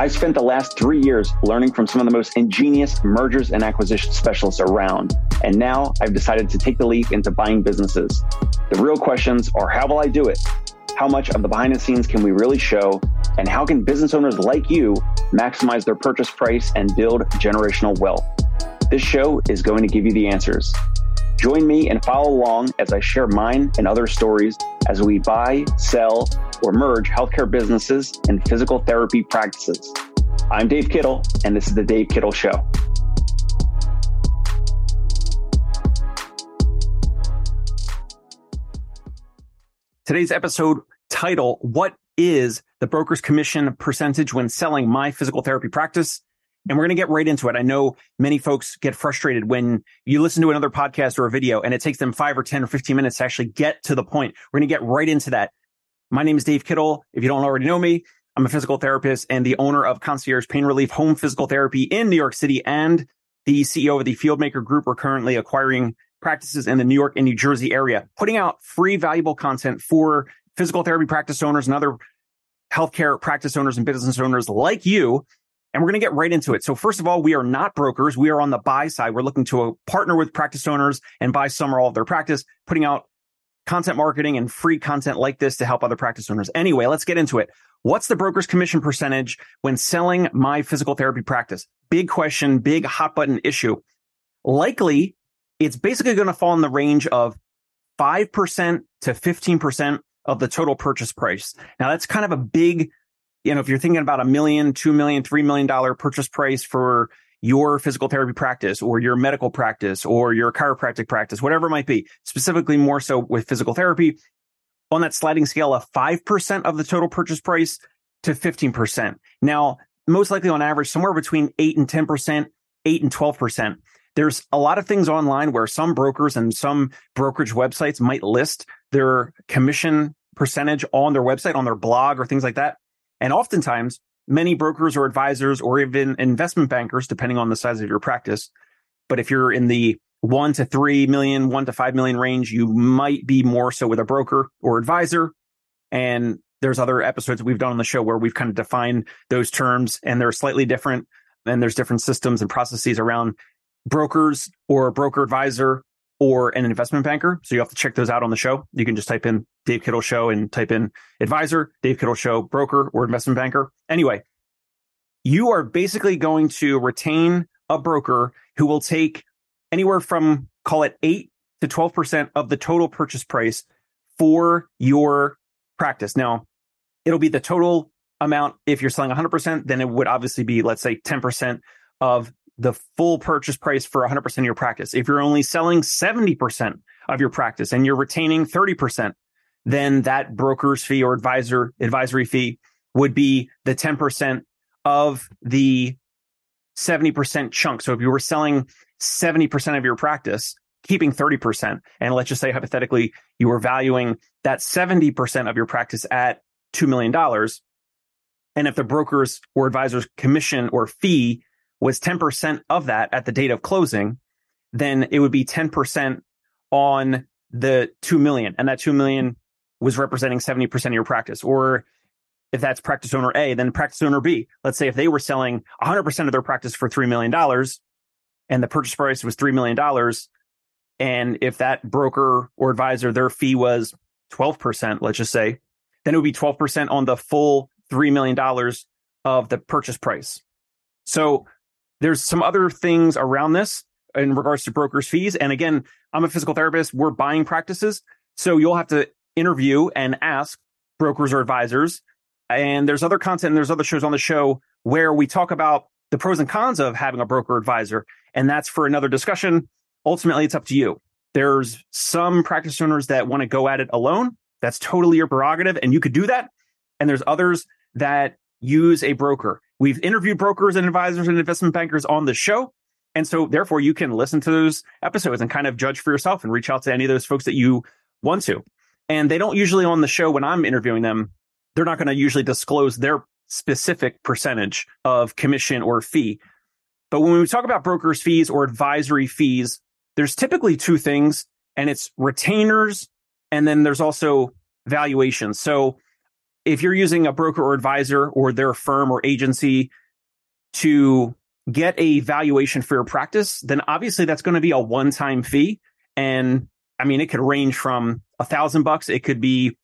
I've spent the last three years learning from some of the most ingenious mergers and acquisition specialists around. And now I've decided to take the leap into buying businesses. The real questions are how will I do it? How much of the behind the scenes can we really show? And how can business owners like you maximize their purchase price and build generational wealth? This show is going to give you the answers. Join me and follow along as I share mine and other stories as we buy, sell, or merge healthcare businesses and physical therapy practices. I'm Dave Kittle, and this is The Dave Kittle Show. Today's episode title What is the broker's commission percentage when selling my physical therapy practice? And we're going to get right into it. I know many folks get frustrated when you listen to another podcast or a video and it takes them five or 10 or 15 minutes to actually get to the point. We're going to get right into that. My name is Dave Kittle. If you don't already know me, I'm a physical therapist and the owner of Concierge Pain Relief Home Physical Therapy in New York City and the CEO of the Fieldmaker Group. We're currently acquiring practices in the New York and New Jersey area, putting out free valuable content for physical therapy practice owners and other healthcare practice owners and business owners like you and we're going to get right into it. So first of all, we are not brokers. We are on the buy side. We're looking to partner with practice owners and buy some or all of their practice, putting out content marketing and free content like this to help other practice owners. Anyway, let's get into it. What's the broker's commission percentage when selling my physical therapy practice? Big question, big hot button issue. Likely, it's basically going to fall in the range of 5% to 15% of the total purchase price. Now that's kind of a big you know, if you're thinking about a million, two million, three million dollar purchase price for your physical therapy practice or your medical practice or your chiropractic practice, whatever it might be, specifically more so with physical therapy, on that sliding scale of 5% of the total purchase price to 15%. Now, most likely on average, somewhere between 8 and 10%, 8 and 12%. There's a lot of things online where some brokers and some brokerage websites might list their commission percentage on their website, on their blog or things like that. And oftentimes, many brokers or advisors or even investment bankers, depending on the size of your practice. But if you're in the one to three million, one to five million range, you might be more so with a broker or advisor. And there's other episodes we've done on the show where we've kind of defined those terms and they're slightly different. And there's different systems and processes around brokers or broker advisor or an investment banker. So you have to check those out on the show. You can just type in Dave Kittle Show and type in advisor, Dave Kittle Show, broker or investment banker. Anyway, you are basically going to retain a broker who will take anywhere from call it eight to 12% of the total purchase price for your practice. Now, it'll be the total amount. If you're selling 100%, then it would obviously be, let's say 10% of the full purchase price for 100% of your practice. If you're only selling 70% of your practice and you're retaining 30%, then that broker's fee or advisor advisory fee would be the 10% of the 70% chunk. So if you were selling 70% of your practice, keeping 30%, and let's just say hypothetically you were valuing that 70% of your practice at $2 million. And if the broker's or advisor's commission or fee was 10% of that at the date of closing, then it would be 10% on the 2 million. And that 2 million was representing 70% of your practice. Or if that's practice owner A, then practice owner B. Let's say if they were selling 100% of their practice for $3 million and the purchase price was $3 million. And if that broker or advisor, their fee was 12%, let's just say, then it would be 12% on the full $3 million of the purchase price. So there's some other things around this in regards to brokers' fees. And again, I'm a physical therapist. We're buying practices. So you'll have to interview and ask brokers or advisors. And there's other content and there's other shows on the show where we talk about the pros and cons of having a broker advisor. And that's for another discussion. Ultimately, it's up to you. There's some practice owners that want to go at it alone. That's totally your prerogative. And you could do that. And there's others that use a broker. We've interviewed brokers and advisors and investment bankers on the show. And so therefore you can listen to those episodes and kind of judge for yourself and reach out to any of those folks that you want to. And they don't usually on the show when I'm interviewing them, they're not going to usually disclose their specific percentage of commission or fee. But when we talk about brokers fees or advisory fees, there's typically two things and it's retainers and then there's also valuations. So if you're using a broker or advisor or their firm or agency to get a valuation for your practice, then obviously that's going to be a one time fee. And I mean, it could range from a thousand bucks. It could be,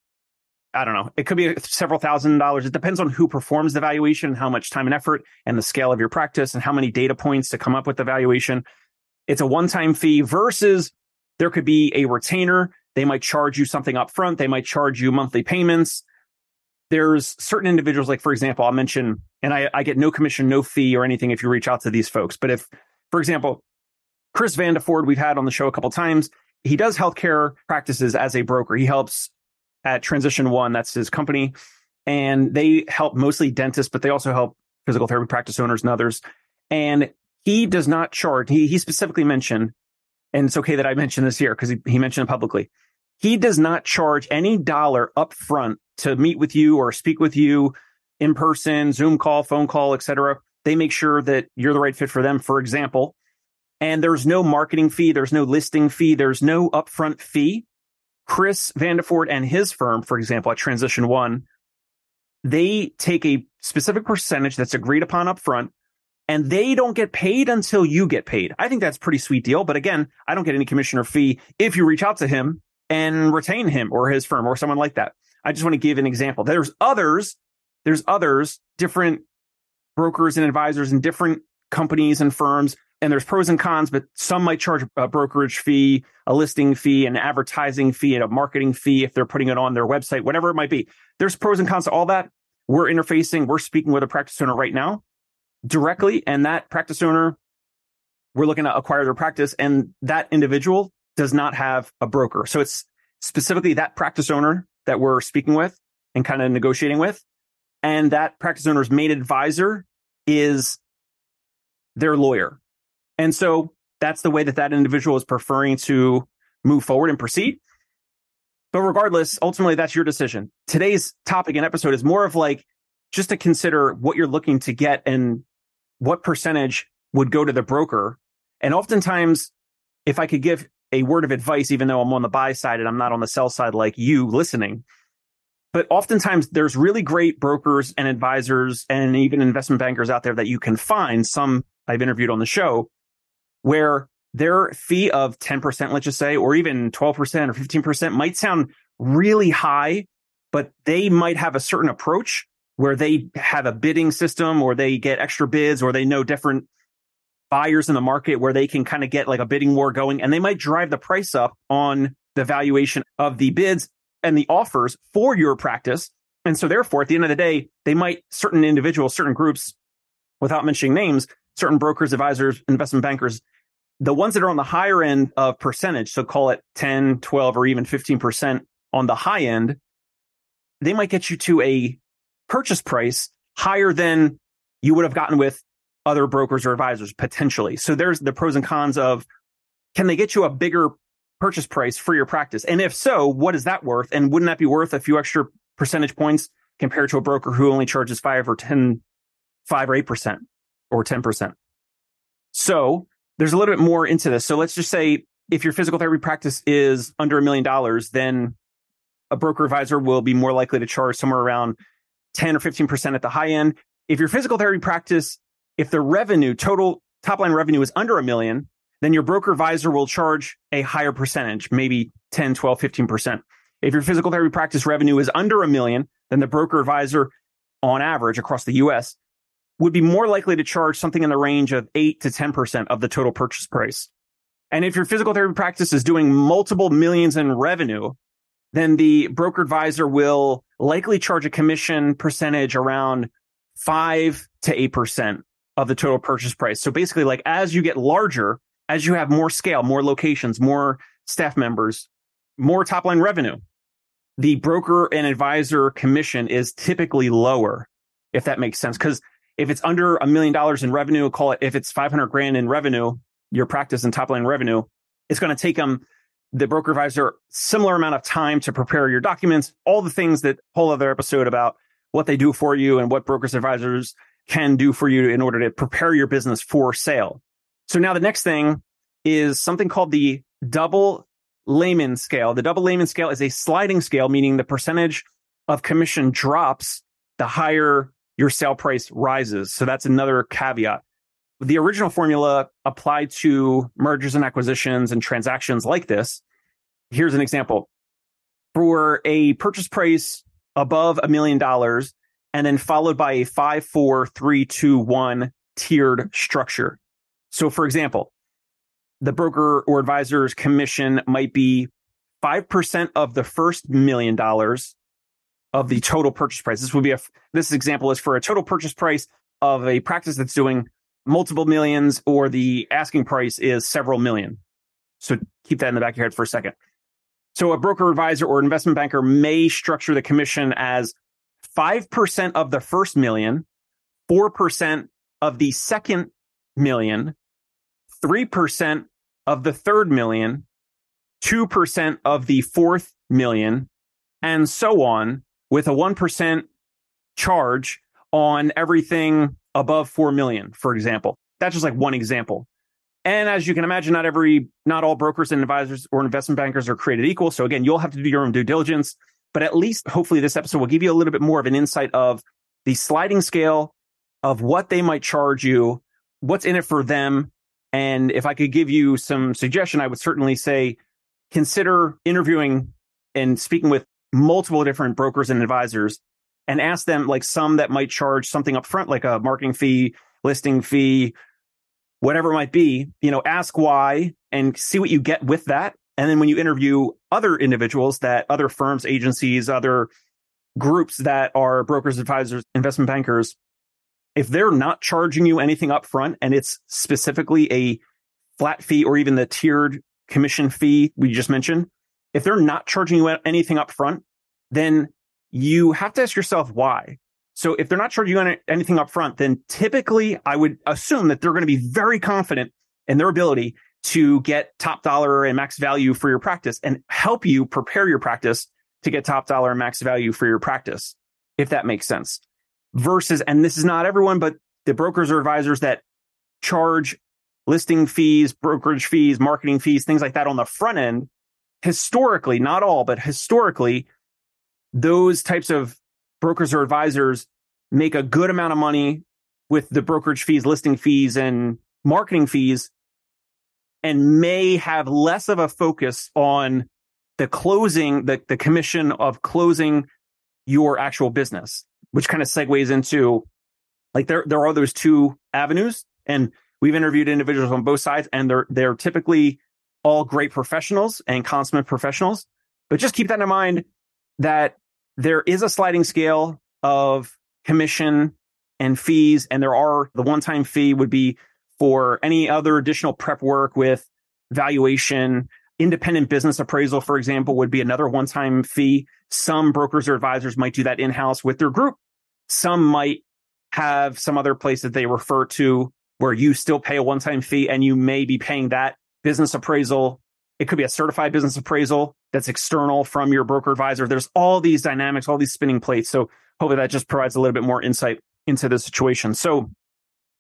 I don't know, it could be several thousand dollars. It depends on who performs the valuation, how much time and effort and the scale of your practice and how many data points to come up with the valuation. It's a one time fee versus there could be a retainer. They might charge you something up front. They might charge you monthly payments. There's certain individuals, like for example, I'll mention, and I, I get no commission, no fee or anything if you reach out to these folks. But if, for example, Chris Vandeford, we've had on the show a couple times, he does healthcare practices as a broker. He helps at Transition One, that's his company, and they help mostly dentists, but they also help physical therapy practice owners and others. And he does not charge. He he specifically mentioned, and it's okay that I mention this here because he, he mentioned it publicly. He does not charge any dollar up front to meet with you or speak with you in person, Zoom call, phone call, etc. They make sure that you're the right fit for them. For example, and there's no marketing fee, there's no listing fee, there's no upfront fee. Chris Vandeford and his firm, for example, at Transition One, they take a specific percentage that's agreed upon upfront and they don't get paid until you get paid. I think that's pretty sweet deal. But again, I don't get any commissioner fee if you reach out to him and retain him or his firm or someone like that. I just want to give an example. There's others, there's others, different brokers and advisors and different companies and firms and there's pros and cons, but some might charge a brokerage fee, a listing fee, an advertising fee, and a marketing fee if they're putting it on their website, whatever it might be. There's pros and cons to all that. We're interfacing, we're speaking with a practice owner right now directly, and that practice owner, we're looking to acquire their practice, and that individual does not have a broker. So it's specifically that practice owner that we're speaking with and kind of negotiating with. And that practice owner's main advisor is their lawyer. And so that's the way that that individual is preferring to move forward and proceed. But regardless, ultimately, that's your decision. Today's topic and episode is more of like just to consider what you're looking to get and what percentage would go to the broker. And oftentimes, if I could give a word of advice, even though I'm on the buy side and I'm not on the sell side like you listening, but oftentimes there's really great brokers and advisors and even investment bankers out there that you can find. Some I've interviewed on the show where their fee of 10%, let's just say, or even 12% or 15% might sound really high, but they might have a certain approach where they have a bidding system or they get extra bids or they know different buyers in the market where they can kind of get like a bidding war going and they might drive the price up on the valuation of the bids and the offers for your practice. And so therefore, at the end of the day, they might certain individuals, certain groups, without mentioning names, certain brokers, advisors, investment bankers, the ones that are on the higher end of percentage, so call it 10, 12, or even 15% on the high end, they might get you to a purchase price higher than you would have gotten with other brokers or advisors potentially. So there's the pros and cons of can they get you a bigger purchase price for your practice? And if so, what is that worth? And wouldn't that be worth a few extra percentage points compared to a broker who only charges five or 10, five or 8% or 10%? So there's a little bit more into this. So let's just say if your physical therapy practice is under a million dollars, then a broker advisor will be more likely to charge somewhere around 10 or 15% at the high end. If your physical therapy practice, if the revenue, total top line revenue is under a million, then your broker advisor will charge a higher percentage, maybe 10, 12, 15%. If your physical therapy practice revenue is under a million, then the broker advisor on average across the US would be more likely to charge something in the range of 8 to 10% of the total purchase price. And if your physical therapy practice is doing multiple millions in revenue, then the broker advisor will likely charge a commission percentage around 5 to 8% of the total purchase price. So basically, like as you get larger, as you have more scale, more locations, more staff members, more top line revenue, the broker and advisor commission is typically lower, if that makes sense. Because if it's under a million dollars in revenue, call it if it's 500 grand in revenue, your practice and top line revenue, it's going to take them the broker advisor similar amount of time to prepare your documents, all the things that whole other episode about what they do for you and what brokers advisors can do for you in order to prepare your business for sale. So now the next thing is something called the double Lehman scale. The double Lehman scale is a sliding scale, meaning the percentage of commission drops, the higher your sale price rises. So that's another caveat. The original formula applied to mergers and acquisitions and transactions like this. Here's an example. For a purchase price above a million dollars and then followed by a five, four, three, two, one tiered structure. So for example, the broker or advisor's commission might be 5% of the first million dollars of the total purchase price. This would be a, this example is for a total purchase price of a practice that's doing multiple millions or the asking price is several million. So keep that in the back of your head for a second. So a broker advisor or investment banker may structure the commission as 5% of the first million, 4% of the second million, 3% of the third million, 2% of the fourth million, and so on, with a 1% charge on everything above 4 million, for example. That's just like one example. And as you can imagine, not every, not all brokers and advisors or investment bankers are created equal. So again, you'll have to do your own due diligence, but at least hopefully this episode will give you a little bit more of an insight of the sliding scale of what they might charge you, what's in it for them. And if I could give you some suggestion, I would certainly say consider interviewing and speaking with multiple different brokers and advisors and ask them like some that might charge something up front, like a marketing fee, listing fee, whatever it might be, you know, ask why and see what you get with that. And then when you interview other individuals that other firms, agencies, other groups that are brokers, advisors, investment bankers, if they're not charging you anything up front and it's specifically a flat fee or even the tiered commission fee we just mentioned, if they're not charging you anything up front, then you have to ask yourself why. So if they're not charging you anything up front, then typically I would assume that they're going to be very confident in their ability to get top dollar and max value for your practice and help you prepare your practice to get top dollar and max value for your practice, if that makes sense. Versus, and this is not everyone, but the brokers or advisors that charge listing fees, brokerage fees, marketing fees, things like that on the front end historically, not all, but historically, those types of brokers or advisors make a good amount of money with the brokerage fees, listing fees, and marketing fees, and may have less of a focus on the closing, the, the commission of closing your actual business, which kind of segues into like there, there are those two avenues. And we've interviewed individuals on both sides, and they're, they're typically all great professionals and consummate professionals. But just keep that in mind that there is a sliding scale of commission and fees. And there are the one time fee would be for any other additional prep work with valuation. Independent business appraisal, for example, would be another one time fee. Some brokers or advisors might do that in house with their group. Some might have some other place that they refer to where you still pay a one time fee and you may be paying that business appraisal. It could be a certified business appraisal that's external from your broker advisor. There's all these dynamics, all these spinning plates. So hopefully that just provides a little bit more insight into the situation. So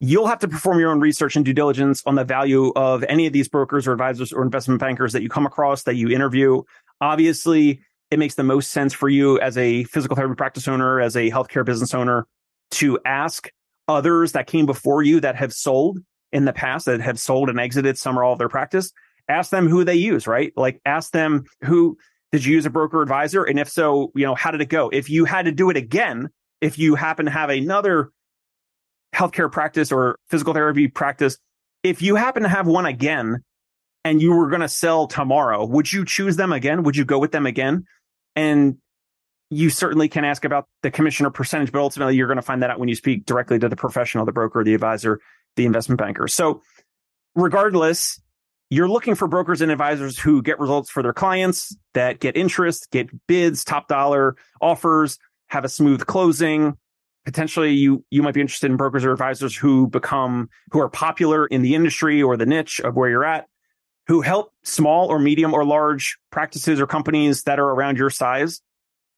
you'll have to perform your own research and due diligence on the value of any of these brokers or advisors or investment bankers that you come across that you interview. Obviously, it makes the most sense for you as a physical therapy practice owner, as a healthcare business owner to ask others that came before you that have sold in the past that have sold and exited some or all of their practice, ask them who they use, right? Like ask them who did you use a broker advisor? And if so, you know, how did it go? If you had to do it again, if you happen to have another healthcare practice or physical therapy practice, if you happen to have one again and you were going to sell tomorrow, would you choose them again? Would you go with them again? And you certainly can ask about the commissioner percentage, but ultimately you're going to find that out when you speak directly to the professional, the broker, the advisor, the investment banker. So regardless, you're looking for brokers and advisors who get results for their clients, that get interest, get bids, top dollar offers, have a smooth closing. Potentially you, you might be interested in brokers or advisors who become, who are popular in the industry or the niche of where you're at, who help small or medium or large practices or companies that are around your size.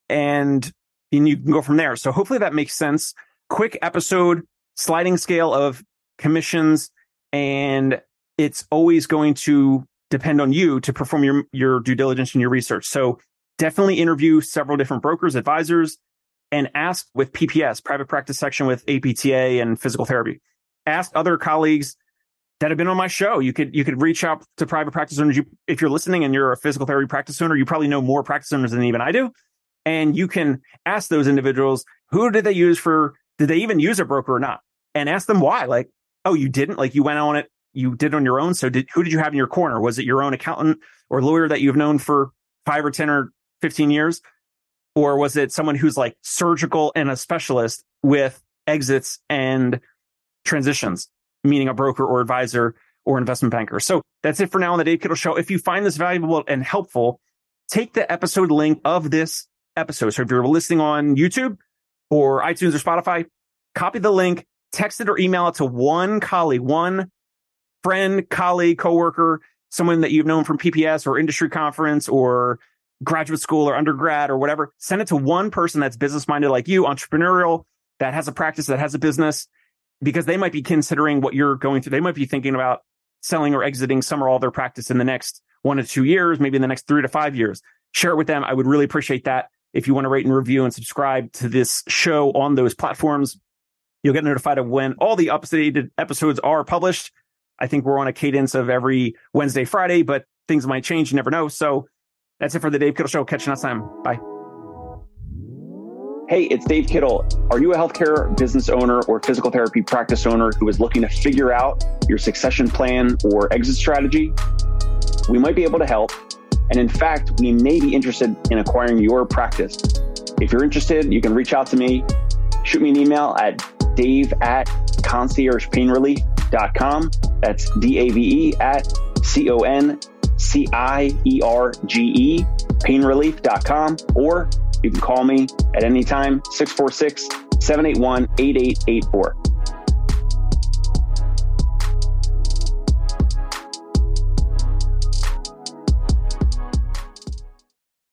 And, and you can go from there. So hopefully that makes sense. Quick episode, sliding scale of commissions and it's always going to depend on you to perform your, your due diligence and your research. So definitely interview several different brokers, advisors, and ask with PPS, private practice section with APTA and physical therapy. Ask other colleagues that have been on my show. You could you could reach out to private practice owners. You, if you're listening and you're a physical therapy practice owner, you probably know more practice owners than even I do. And you can ask those individuals who did they use for did they even use a broker or not, and ask them why. Like, oh, you didn't. Like you went on it. You did it on your own. So did who did you have in your corner? Was it your own accountant or lawyer that you've known for five or ten or fifteen years, or was it someone who's like surgical and a specialist with exits and transitions? meaning a broker or advisor or investment banker. So that's it for now on the Dave Kittle Show. If you find this valuable and helpful, take the episode link of this episode. So if you're listening on YouTube or iTunes or Spotify, copy the link, text it or email it to one colleague, one friend, colleague, coworker, someone that you've known from PPS or industry conference or graduate school or undergrad or whatever. Send it to one person that's business minded like you, entrepreneurial, that has a practice, that has a business, because they might be considering what you're going through. They might be thinking about selling or exiting some or all their practice in the next one to two years, maybe in the next three to five years. Share it with them. I would really appreciate that. If you want to rate and review and subscribe to this show on those platforms, you'll get notified of when all the updated episodes are published. I think we're on a cadence of every Wednesday, Friday, but things might change. You never know. So that's it for the Dave Kittle Show. Catch you next time. Bye. Hey, it's Dave Kittle. Are you a healthcare business owner or physical therapy practice owner who is looking to figure out your succession plan or exit strategy? We might be able to help. And in fact, we may be interested in acquiring your practice. If you're interested, you can reach out to me. Shoot me an email at dave at conciergepainrelief.com. That's D A V E at C O N C I E R G E, painrelief.com, or you can call me at any time, 646 781 8884.